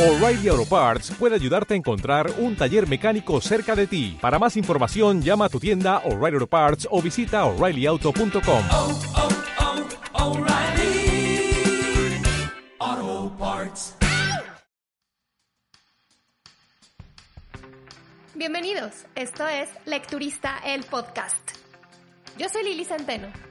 O'Reilly Auto Parts puede ayudarte a encontrar un taller mecánico cerca de ti. Para más información, llama a tu tienda O'Reilly Auto Parts o visita oreillyauto.com. oh, oh, Parts. Bienvenidos, esto es Lecturista el Podcast. Yo soy Lili Centeno.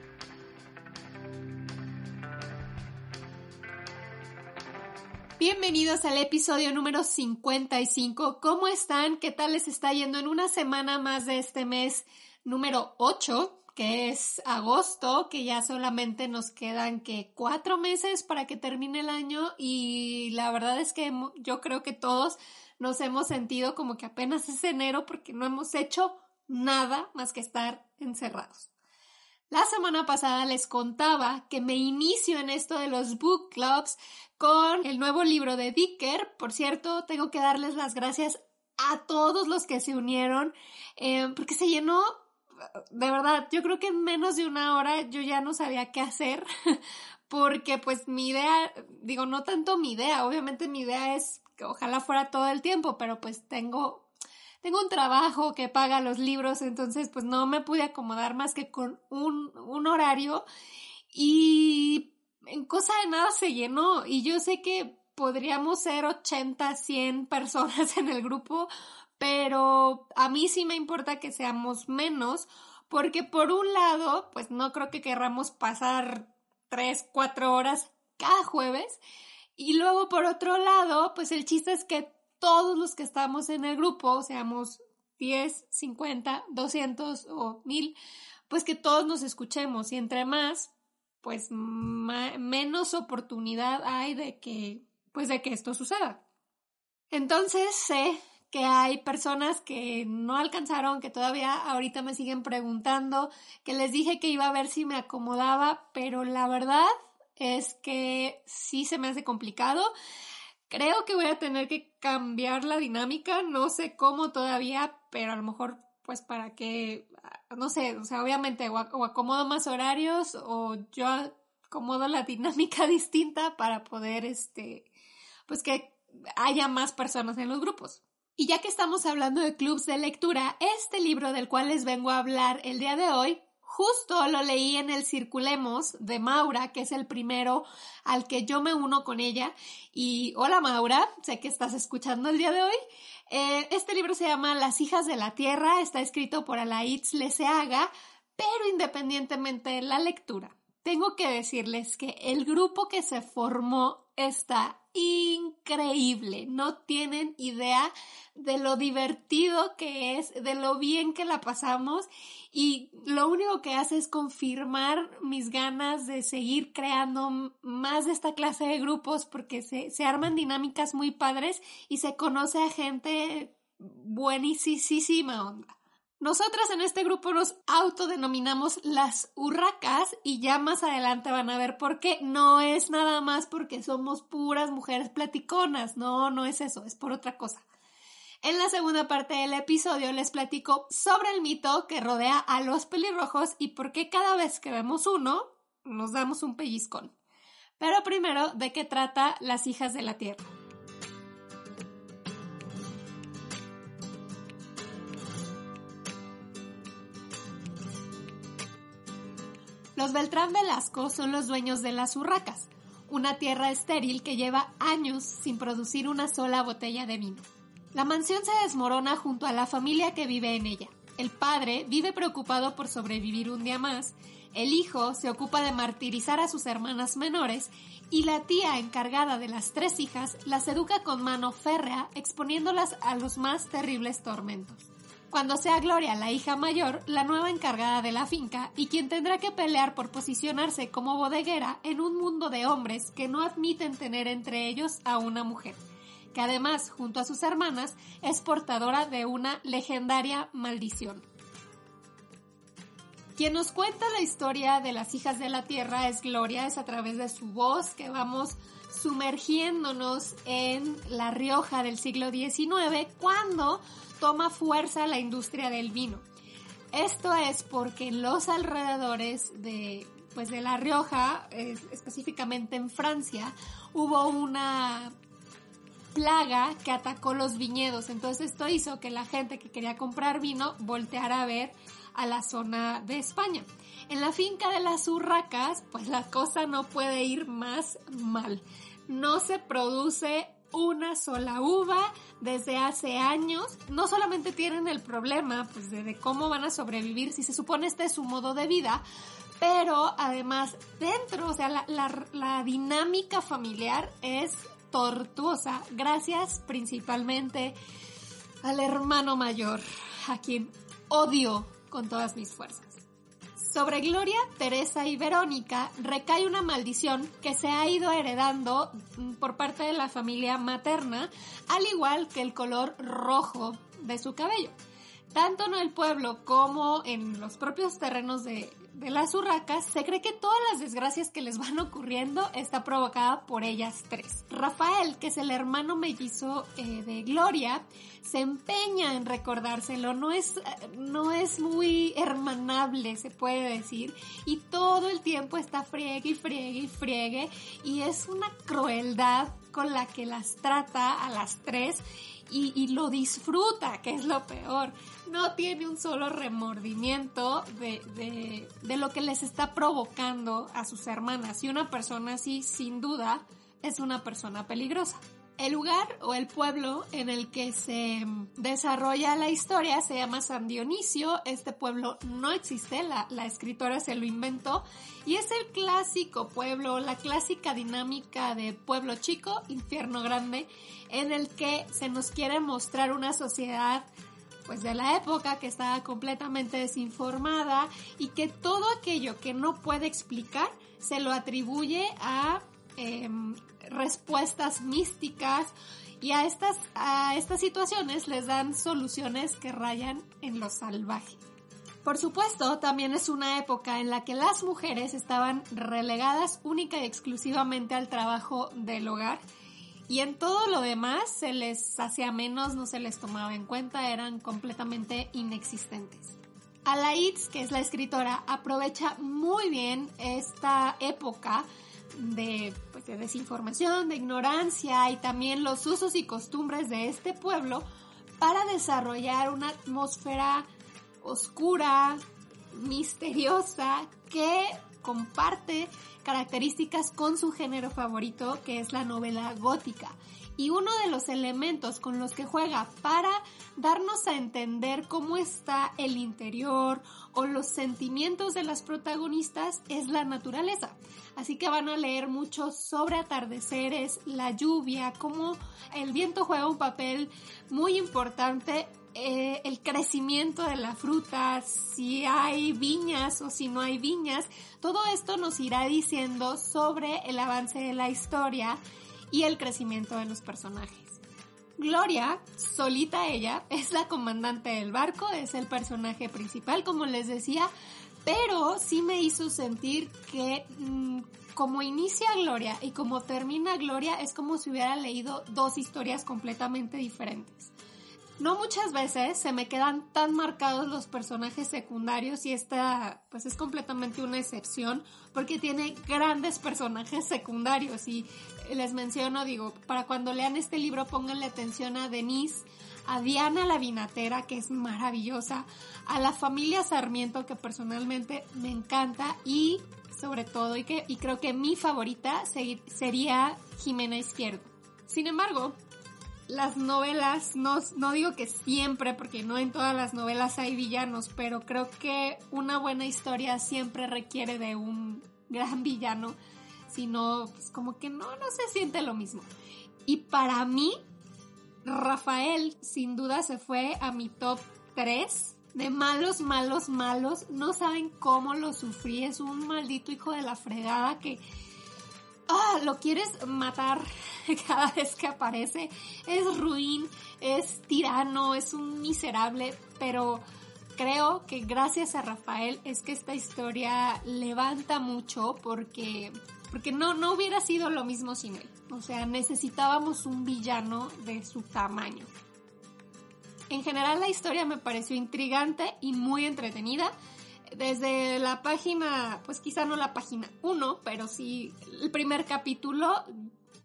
Bienvenidos al episodio número 55. ¿Cómo están? ¿Qué tal les está yendo en una semana más de este mes número 8, que es agosto, que ya solamente nos quedan que cuatro meses para que termine el año y la verdad es que yo creo que todos nos hemos sentido como que apenas es enero porque no hemos hecho nada más que estar encerrados. La semana pasada les contaba que me inicio en esto de los book clubs con el nuevo libro de Dicker. Por cierto, tengo que darles las gracias a todos los que se unieron eh, porque se llenó, de verdad, yo creo que en menos de una hora yo ya no sabía qué hacer porque pues mi idea, digo, no tanto mi idea, obviamente mi idea es que ojalá fuera todo el tiempo, pero pues tengo tengo un trabajo que paga los libros, entonces pues no me pude acomodar más que con un, un horario y en cosa de nada se llenó. Y yo sé que podríamos ser 80, 100 personas en el grupo, pero a mí sí me importa que seamos menos porque por un lado pues no creo que querramos pasar 3, 4 horas cada jueves. Y luego por otro lado pues el chiste es que todos los que estamos en el grupo, seamos 10, 50, 200 o 1000, pues que todos nos escuchemos y entre más, pues menos oportunidad hay de que, pues de que esto suceda. Entonces sé que hay personas que no alcanzaron, que todavía ahorita me siguen preguntando, que les dije que iba a ver si me acomodaba, pero la verdad es que sí se me hace complicado. Creo que voy a tener que cambiar la dinámica, no sé cómo todavía, pero a lo mejor pues para que, no sé, o sea, obviamente o, acomodo más horarios o yo acomodo la dinámica distinta para poder, este, pues que haya más personas en los grupos. Y ya que estamos hablando de clubs de lectura, este libro del cual les vengo a hablar el día de hoy Justo lo leí en el Circulemos de Maura, que es el primero al que yo me uno con ella. Y hola Maura, sé que estás escuchando el día de hoy. Eh, este libro se llama Las hijas de la tierra, está escrito por Alaitz Leseaga, pero independientemente de la lectura, tengo que decirles que el grupo que se formó está increíble. No tienen idea de lo divertido que es, de lo bien que la pasamos y lo único que hace es confirmar mis ganas de seguir creando más de esta clase de grupos porque se, se arman dinámicas muy padres y se conoce a gente buenísima onda. Nosotras en este grupo nos autodenominamos las urracas y ya más adelante van a ver por qué. No es nada más porque somos puras mujeres platiconas, no, no es eso, es por otra cosa. En la segunda parte del episodio les platico sobre el mito que rodea a los pelirrojos y por qué cada vez que vemos uno nos damos un pellizcón. Pero primero, ¿de qué trata Las hijas de la tierra? Los Beltrán Velasco son los dueños de las Urracas, una tierra estéril que lleva años sin producir una sola botella de vino. La mansión se desmorona junto a la familia que vive en ella. El padre vive preocupado por sobrevivir un día más, el hijo se ocupa de martirizar a sus hermanas menores y la tía encargada de las tres hijas las educa con mano férrea exponiéndolas a los más terribles tormentos cuando sea Gloria la hija mayor, la nueva encargada de la finca y quien tendrá que pelear por posicionarse como bodeguera en un mundo de hombres que no admiten tener entre ellos a una mujer, que además, junto a sus hermanas, es portadora de una legendaria maldición. Quien nos cuenta la historia de las hijas de la tierra es Gloria, es a través de su voz que vamos sumergiéndonos en La Rioja del siglo XIX, cuando toma fuerza la industria del vino. Esto es porque en los alrededores de, pues de La Rioja, específicamente en Francia, hubo una plaga que atacó los viñedos. Entonces esto hizo que la gente que quería comprar vino volteara a ver a la zona de España. En la finca de las urracas, pues la cosa no puede ir más mal. No se produce una sola uva desde hace años. No solamente tienen el problema pues, de, cómo van a sobrevivir si se supone este es su modo de vida, pero además dentro, o sea, la, la dinámica familiar es tortuosa gracias principalmente al hermano mayor, a quien odio con todas mis fuerzas. Sobre Gloria, Teresa y Verónica recae una maldición que se ha ido heredando mm, por parte de la familia materna, al igual que el color rojo de su cabello. Tanto en el pueblo como en los propios terrenos de, de las urracas, se cree que todas las desgracias que les van ocurriendo está provocada por ellas tres. Rafael, que es el hermano mellizo eh, de Gloria, se empeña en recordárselo, no es, no es muy hermanable, se puede decir, y todo el tiempo está friegue y friegue y friegue, y es una crueldad con la que las trata a las tres y, lo disfruta, que es lo peor. No tiene un solo remordimiento de, de, lo que les está provocando a sus hermanas. Y una persona así, sin duda, es una persona peligrosa. El lugar o el pueblo en el que se desarrolla la historia se llama San Dionisio. Este pueblo no existe, la, la, escritora se lo inventó. Y es el clásico pueblo, la clásica dinámica de pueblo chico, infierno grande, en el que se nos quiere mostrar una sociedad pues de la época que estaba completamente desinformada y que todo aquello que no puede explicar se lo atribuye a em, respuestas místicas y a estas, a estas situaciones les dan soluciones que rayan en lo salvaje. Por supuesto, también es una época en la que las mujeres estaban relegadas única y exclusivamente al trabajo del hogar y en todo lo demás se les hacía menos, no se les tomaba en cuenta, eran completamente inexistentes. Alaitz, que es la escritora, aprovecha muy bien esta época de, pues, de desinformación, de ignorancia y también los usos y costumbres de este pueblo para desarrollar una atmósfera oscura, misteriosa, que comparte características con su género favorito, que es la novela gótica. Y uno de los elementos con los que juega para darnos a entender cómo está el interior o los sentimientos de las protagonistas es la naturaleza. Así que van a leer mucho sobre atardeceres, la lluvia, cómo el viento juega un papel muy importante eh, el crecimiento de la fruta, si hay viñas o si no hay viñas, todo esto nos irá diciendo sobre el avance de la historia y el crecimiento de los personajes. Gloria, solita ella, es la comandante del barco, es el personaje principal, como les decía, pero sí me hizo sentir que mm, como inicia Gloria y como termina Gloria es como si hubiera leído dos historias completamente diferentes. No muchas veces se me quedan tan marcados los personajes secundarios y esta pues es completamente una excepción porque tiene grandes personajes secundarios y les menciono, digo, para cuando lean este libro pónganle atención a Denise, a Diana la vinatera que es maravillosa, a la familia Sarmiento que personalmente me encanta y sobre todo y que y creo que mi favorita sería Jimena Izquierdo. Sin embargo, las novelas, no, no digo que siempre, porque no en todas las novelas hay villanos, pero creo que una buena historia siempre requiere de un gran villano, sino pues como que no, no se siente lo mismo. Y para mí, Rafael sin duda se fue a mi top 3 de malos, malos, malos. No saben cómo lo sufrí. Es un maldito hijo de la fregada que ah, lo quieres matar cada vez que aparece. Es ruin, es tirano, es un miserable, pero creo que gracias a Rafael es que esta historia levanta mucho porque, porque no, no hubiera sido lo mismo sin él. O sea, necesitábamos un villano de su tamaño. En general la historia me pareció intrigante y muy entretenida desde la página, pues quizá no la página 1, pero sí el primer capítulo,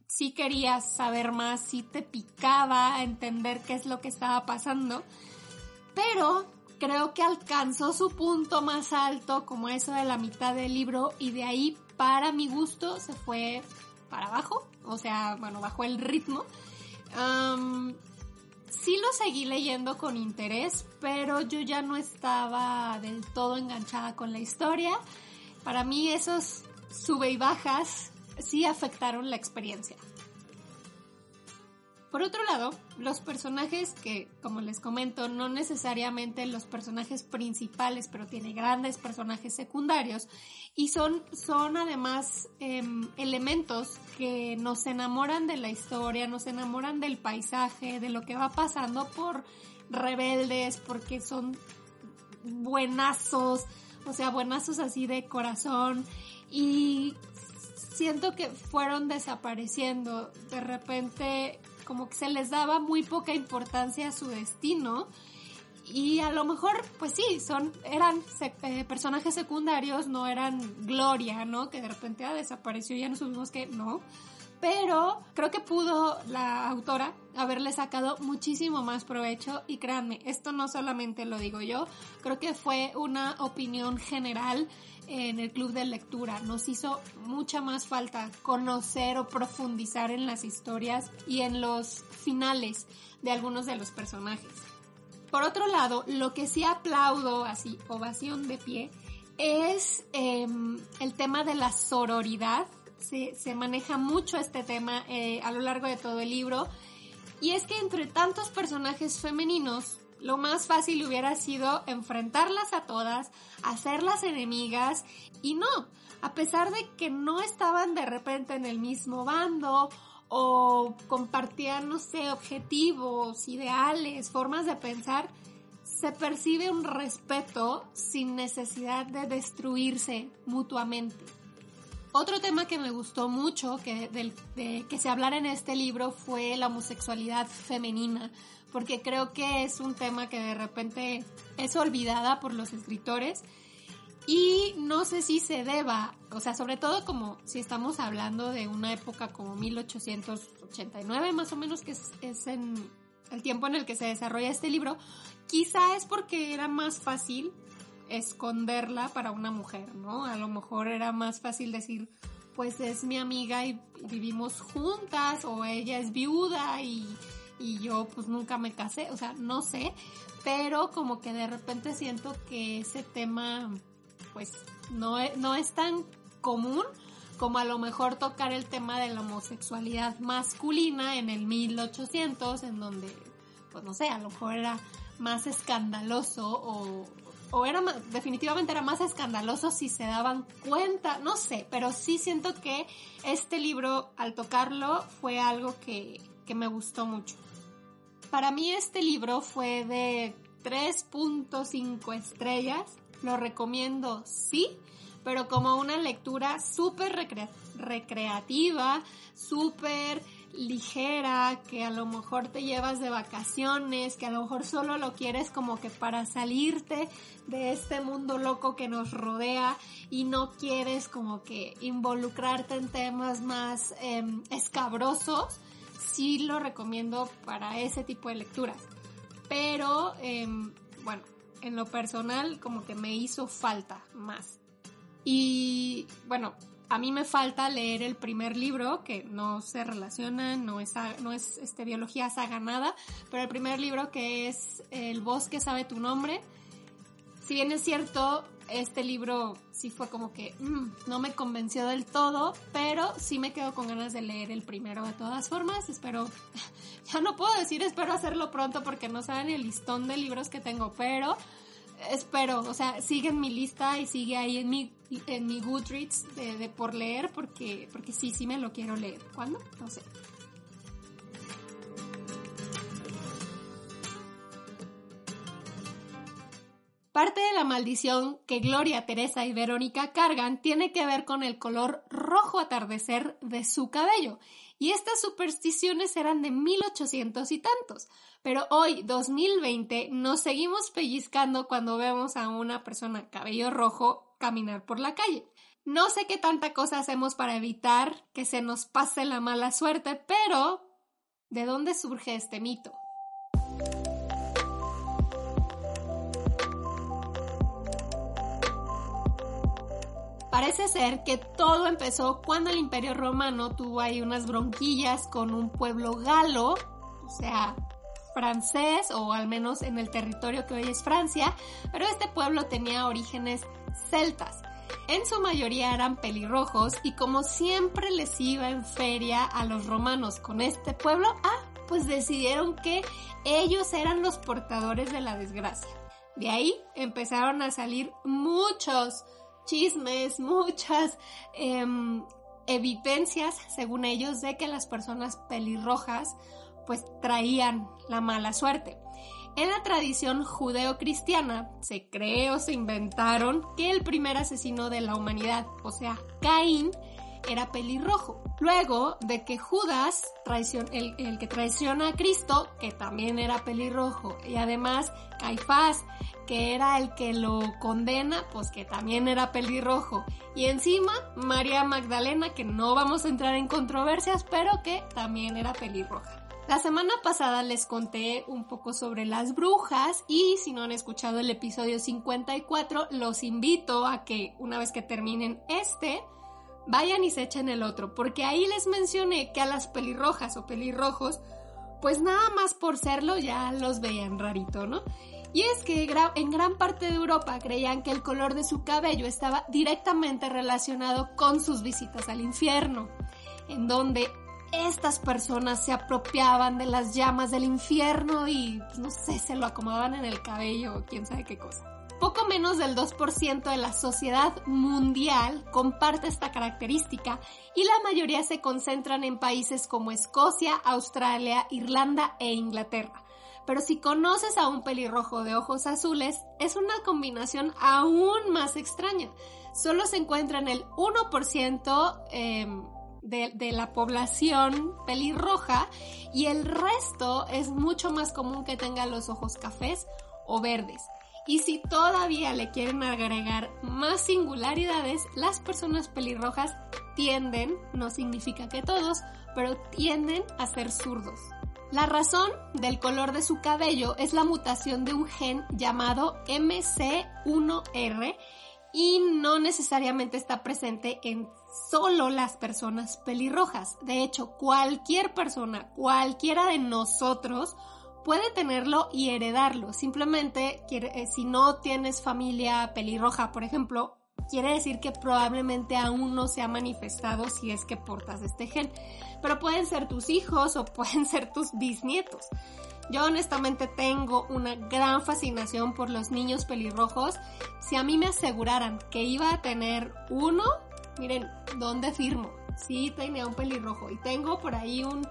sí querías saber más, sí te picaba entender qué es lo que estaba pasando, pero creo que alcanzó su punto más alto como eso de la mitad del libro y de ahí para mi gusto se fue para abajo, o sea, bueno, bajó el ritmo. Sí lo seguí leyendo con interés, pero yo ya no estaba del todo enganchada con la historia. Para mí esos sube y bajas sí afectaron la experiencia. Por otro lado, los personajes que, como les comento, no necesariamente los personajes principales, pero tiene grandes personajes secundarios y son, son además em, elementos que nos enamoran de la historia, nos enamoran del paisaje, de lo que va pasando por rebeldes, porque son buenazos, o sea, buenazos así de corazón y siento que fueron desapareciendo. De repente como que se les daba muy poca importancia a su destino y a lo mejor, pues sí, son, eran eh, personajes secundarios, no eran Gloria, ¿no? Que de repente ah, desapareció y ya no supimos que no. Pero creo que pudo la autora haberle sacado muchísimo más provecho y créanme, esto no solamente lo digo yo, creo que fue una opinión general en el club de lectura. Nos hizo mucha más falta conocer o profundizar en las historias y en los finales de algunos de los personajes. Por otro lado, lo que sí aplaudo, así, ovación de pie, es em, el tema de la sororidad. Se, se maneja mucho este tema eh, a lo largo de todo el libro. Y es que entre tantos personajes femeninos, lo más fácil hubiera sido enfrentarlas a todas, hacerlas enemigas y no, a pesar de que no estaban de repente en el mismo bando o compartían, no sé, objetivos, ideales, formas de pensar, se percibe un respeto sin necesidad de destruirse mutuamente. Otro tema que me gustó mucho que, de, que se hablara en este libro fue la homosexualidad femenina porque creo que es un tema que de repente es olvidada por los escritores. Y no sé si se deba, o sea, sobre todo como si estamos hablando de una época como 1889 más o menos, que es, en el tiempo en el que se desarrolla este libro, quizá es porque era más fácil esconderla para una mujer, ¿no? A lo mejor era más fácil decir, pues es mi amiga y vivimos juntas, o ella es viuda y y yo pues nunca me casé, o sea, no sé, pero como que de repente siento que ese tema pues no es, no es tan común como a lo mejor tocar el tema de la homosexualidad masculina en el 1800, en donde, pues no sé, a lo mejor era más escandaloso o, o era definitivamente era más escandaloso si se daban cuenta, no sé, pero sí siento que este libro al tocarlo fue algo que, que me gustó mucho. Para mí este libro fue de 3.5 estrellas. Lo recomiendo, sí, pero como una lectura súper recreativa, súper ligera, que a lo mejor te llevas de vacaciones, que a lo mejor solo lo quieres como que para salirte de este mundo loco que nos rodea y no quieres como que involucrarte en temas más em, escabrosos sí lo recomiendo para ese tipo de lecturas. Pero, em, bueno, en lo personal como que me hizo falta más. Y bueno, a mí me falta leer el primer libro, que no se relaciona, no es, no es este, biología saga nada, pero el primer libro que es El bosque sabe tu nombre. Si bien es cierto, este libro sí fue como que mm, no me convenció del todo, pero sí me quedo con ganas de leer el primero de todas formas. Espero, ya no puedo decir espero hacerlo pronto porque no saben el listón de libros que tengo, pero espero, o sea, sigue en mi lista y sigue ahí en mi, en mi Goodreads de, de por leer porque, porque sí, sí me lo quiero leer. ¿Cuándo? No sé. Parte de la maldición que Gloria, Teresa y Verónica cargan tiene que ver con el color rojo atardecer de su cabello. Y estas supersticiones eran de 1800 y tantos. Pero hoy, 2020, nos seguimos pellizcando cuando vemos a una persona cabello rojo caminar por la calle. No sé qué tanta cosa hacemos para evitar que se nos pase la mala suerte, pero ¿de dónde surge este mito? Parece ser que todo empezó cuando el Imperio Romano tuvo ahí unas bronquillas con un pueblo galo, o sea, francés o al menos en el territorio que hoy es Francia, pero este pueblo tenía orígenes celtas. En su mayoría eran pelirrojos y como siempre les iba en feria a los romanos con este pueblo, ah, pues decidieron que ellos eran los portadores de la desgracia. De ahí empezaron a salir muchos chismes, muchas em, evidencias, según ellos, de que las personas pelirrojas pues traían la mala suerte. En la tradición judeo-cristiana se cree o se inventaron que el primer asesino de la humanidad, o sea, Caín, era pelirrojo. Luego de que Judas, el, el, que traiciona a Cristo, que también era pelirrojo, y además Caifás, que era el que lo condena, pues que también era pelirrojo. Y encima María Magdalena, que no vamos a entrar en controversias, pero que también era pelirroja. La semana pasada les conté un poco sobre las brujas y si no han escuchado el episodio 54, los invito a que una vez que terminen este, vayan y se echen el otro, porque ahí les mencioné que a las pelirrojas o pelirrojos, pues nada más por serlo ya los veían rarito, ¿no? Y es que en gran parte de Europa creían que el color de su cabello estaba directamente relacionado con sus visitas al infierno, en donde estas personas se apropiaban de las llamas del infierno y, no sé, se lo acomodaban en el cabello o quién sabe qué cosa. Poco menos del 2% de la sociedad mundial comparte esta característica y la mayoría se concentran en países como Escocia, Australia, Irlanda e Inglaterra pero si conoces a un pelirrojo de ojos azules, es una combinación aún más extraña. Solo se encuentra en el 1% em, de, la población pelirroja y el resto es mucho más común que tenga los ojos cafés o verdes. Y si todavía le quieren agregar más singularidades, las personas pelirrojas tienden, no significa que todos, pero tienden a ser zurdos. La razón del color de su cabello es la mutación de un gen llamado MC1R y no necesariamente está presente en solo las personas pelirrojas. De hecho, cualquier persona, cualquiera de nosotros puede tenerlo y heredarlo. Simplemente, eh, si no tienes familia pelirroja, por ejemplo, quiere decir que probablemente aún no se ha manifestado si es que portas este gen. Pero pueden ser tus hijos o pueden ser tus bisnietos. Yo honestamente tengo una gran fascinación por los niños pelirrojos. Si a mí me aseguraran que iba a tener uno, miren, ¿dónde firmo? Sí, tenía un pelirrojo y tengo por ahí un,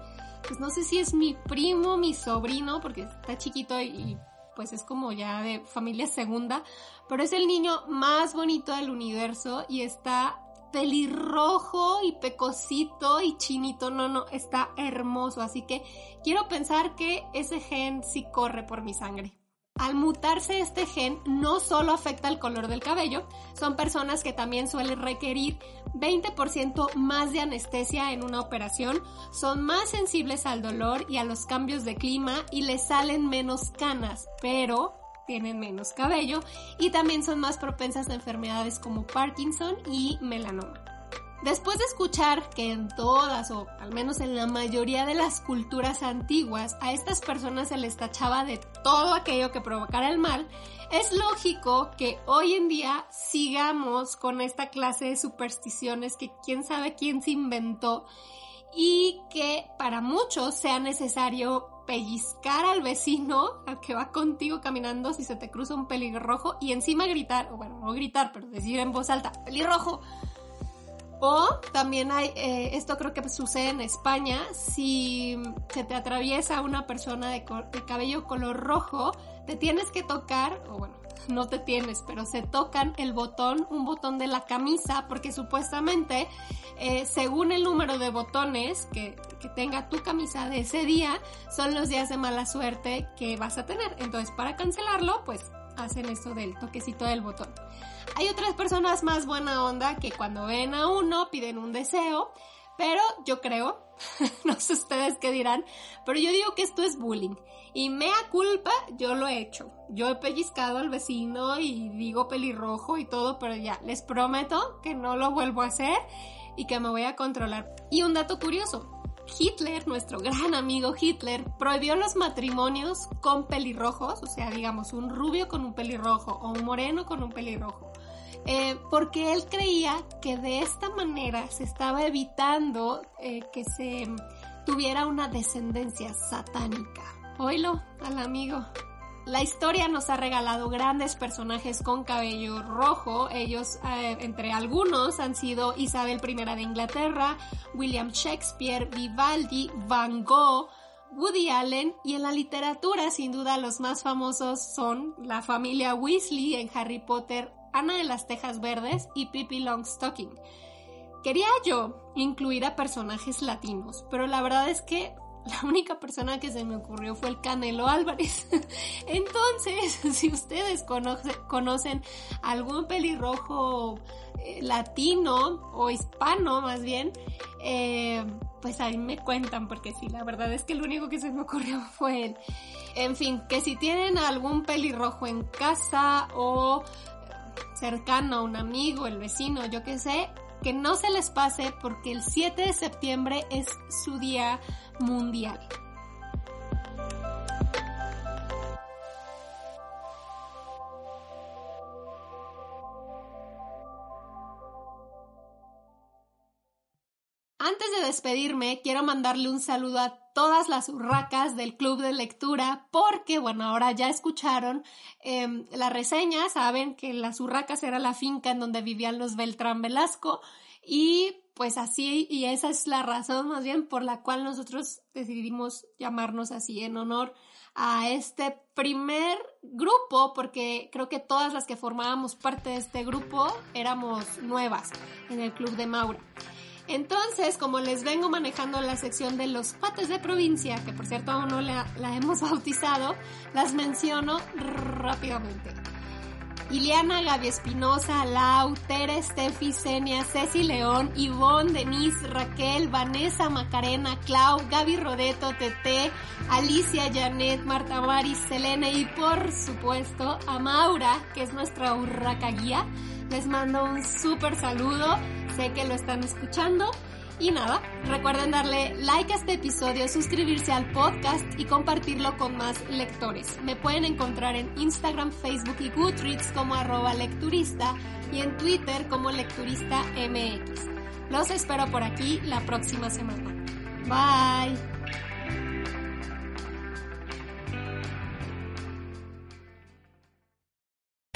pues no sé si es mi primo, mi sobrino, porque está chiquito y pues es como ya de familia segunda, pero es el niño más bonito del universo y está pelirrojo y pecosito y chinito, no, no, está hermoso, así que quiero pensar que ese gen sí corre por mi sangre. Al mutarse este gen no solo afecta el color del cabello, son personas que también suelen requerir 20% más de anestesia en una operación, son más sensibles al dolor y a los cambios de clima y les salen menos canas, pero tienen menos cabello y también son más propensas a enfermedades como Parkinson y melanoma. Después de escuchar que en todas o al menos en la mayoría de las culturas antiguas a estas personas se les tachaba de todo aquello que provocara el mal, es lógico que hoy en día sigamos con esta clase de supersticiones que quién sabe quién se inventó y que para muchos sea necesario pellizcar al vecino, al que va contigo caminando si se te cruza un pelirrojo y encima gritar, o bueno, no gritar, pero decir en voz alta, pelirrojo. O también hay, eh, esto creo que sucede en España, si se te atraviesa una persona de, cabello color rojo, te tienes que tocar, o bueno, no te tienes, pero se tocan el botón, un botón de la camisa, porque supuestamente, eh, según el número de botones que tenga tu camisa de ese día, son los días de mala suerte que vas a tener. Entonces, para cancelarlo, pues hacen esto del toquecito del botón. Hay otras personas más buena onda que cuando ven a uno piden un deseo, pero yo creo, no sé ustedes qué dirán, pero yo digo que esto es bullying. Y mea culpa, yo lo he hecho. Yo he pellizcado al vecino y digo pelirrojo y todo, pero ya, les prometo que no lo vuelvo a hacer y que me voy a controlar. Y un dato curioso, Hitler, nuestro gran amigo Hitler, prohibió los matrimonios con pelirrojos, o sea, digamos, un rubio con un pelirrojo o un moreno con un pelirrojo. Eh, porque él creía que de esta manera se estaba evitando eh, que se tuviera una descendencia satánica. Oílo al amigo. La historia nos ha regalado grandes personajes con cabello rojo. Ellos, eh, entre algunos, han sido Isabel I de Inglaterra, William Shakespeare, Vivaldi, Van Gogh, Woody Allen y en la literatura, sin duda, los más famosos son la familia Weasley en Harry Potter, Ana de las Tejas Verdes y Pippi Longstocking. Quería yo incluir a personajes latinos, pero la verdad es que la única persona que se me ocurrió fue el Canelo Álvarez. Entonces, si ustedes conocen algún pelirrojo eh, latino o hispano más bien, eh, pues ahí me cuentan, porque sí, la verdad es que el único que se me ocurrió fue él. En fin, que si tienen algún pelirrojo en casa o cercano a un amigo, el vecino, yo qué sé, que no se les pase porque el 7 de septiembre es su día mundial. Despedirme, quiero mandarle un saludo a todas las urracas del club de lectura, porque, bueno, ahora ya escucharon em, la reseña, saben que las urracas era la finca en donde vivían los Beltrán Velasco, y pues así, y esa es la razón más bien por la cual nosotros decidimos llamarnos así en honor a este primer grupo, porque creo que todas las que formábamos parte de este grupo éramos nuevas en el club de Maura. Entonces, como les vengo manejando la sección de los pates de provincia, que por cierto aún no la, hemos bautizado, las menciono rápidamente. Iliana, Gaby Espinosa, Lau, Tere, Steffi, Senia, Ceci León, Ivonne, Denise, Raquel, Vanessa, Macarena, Clau, Gaby Rodeto, Tete, Alicia, Janet, Marta Maris, Selene y por supuesto a Maura, que es nuestra urraca guía. Les mando un súper saludo, sé que lo están escuchando y nada, recuerden darle like a este episodio, suscribirse al podcast y compartirlo con más lectores. Me pueden encontrar en Instagram, Facebook y Goodreads como arroba lecturista y en Twitter como lecturista MX. Los espero por aquí la próxima semana. Bye.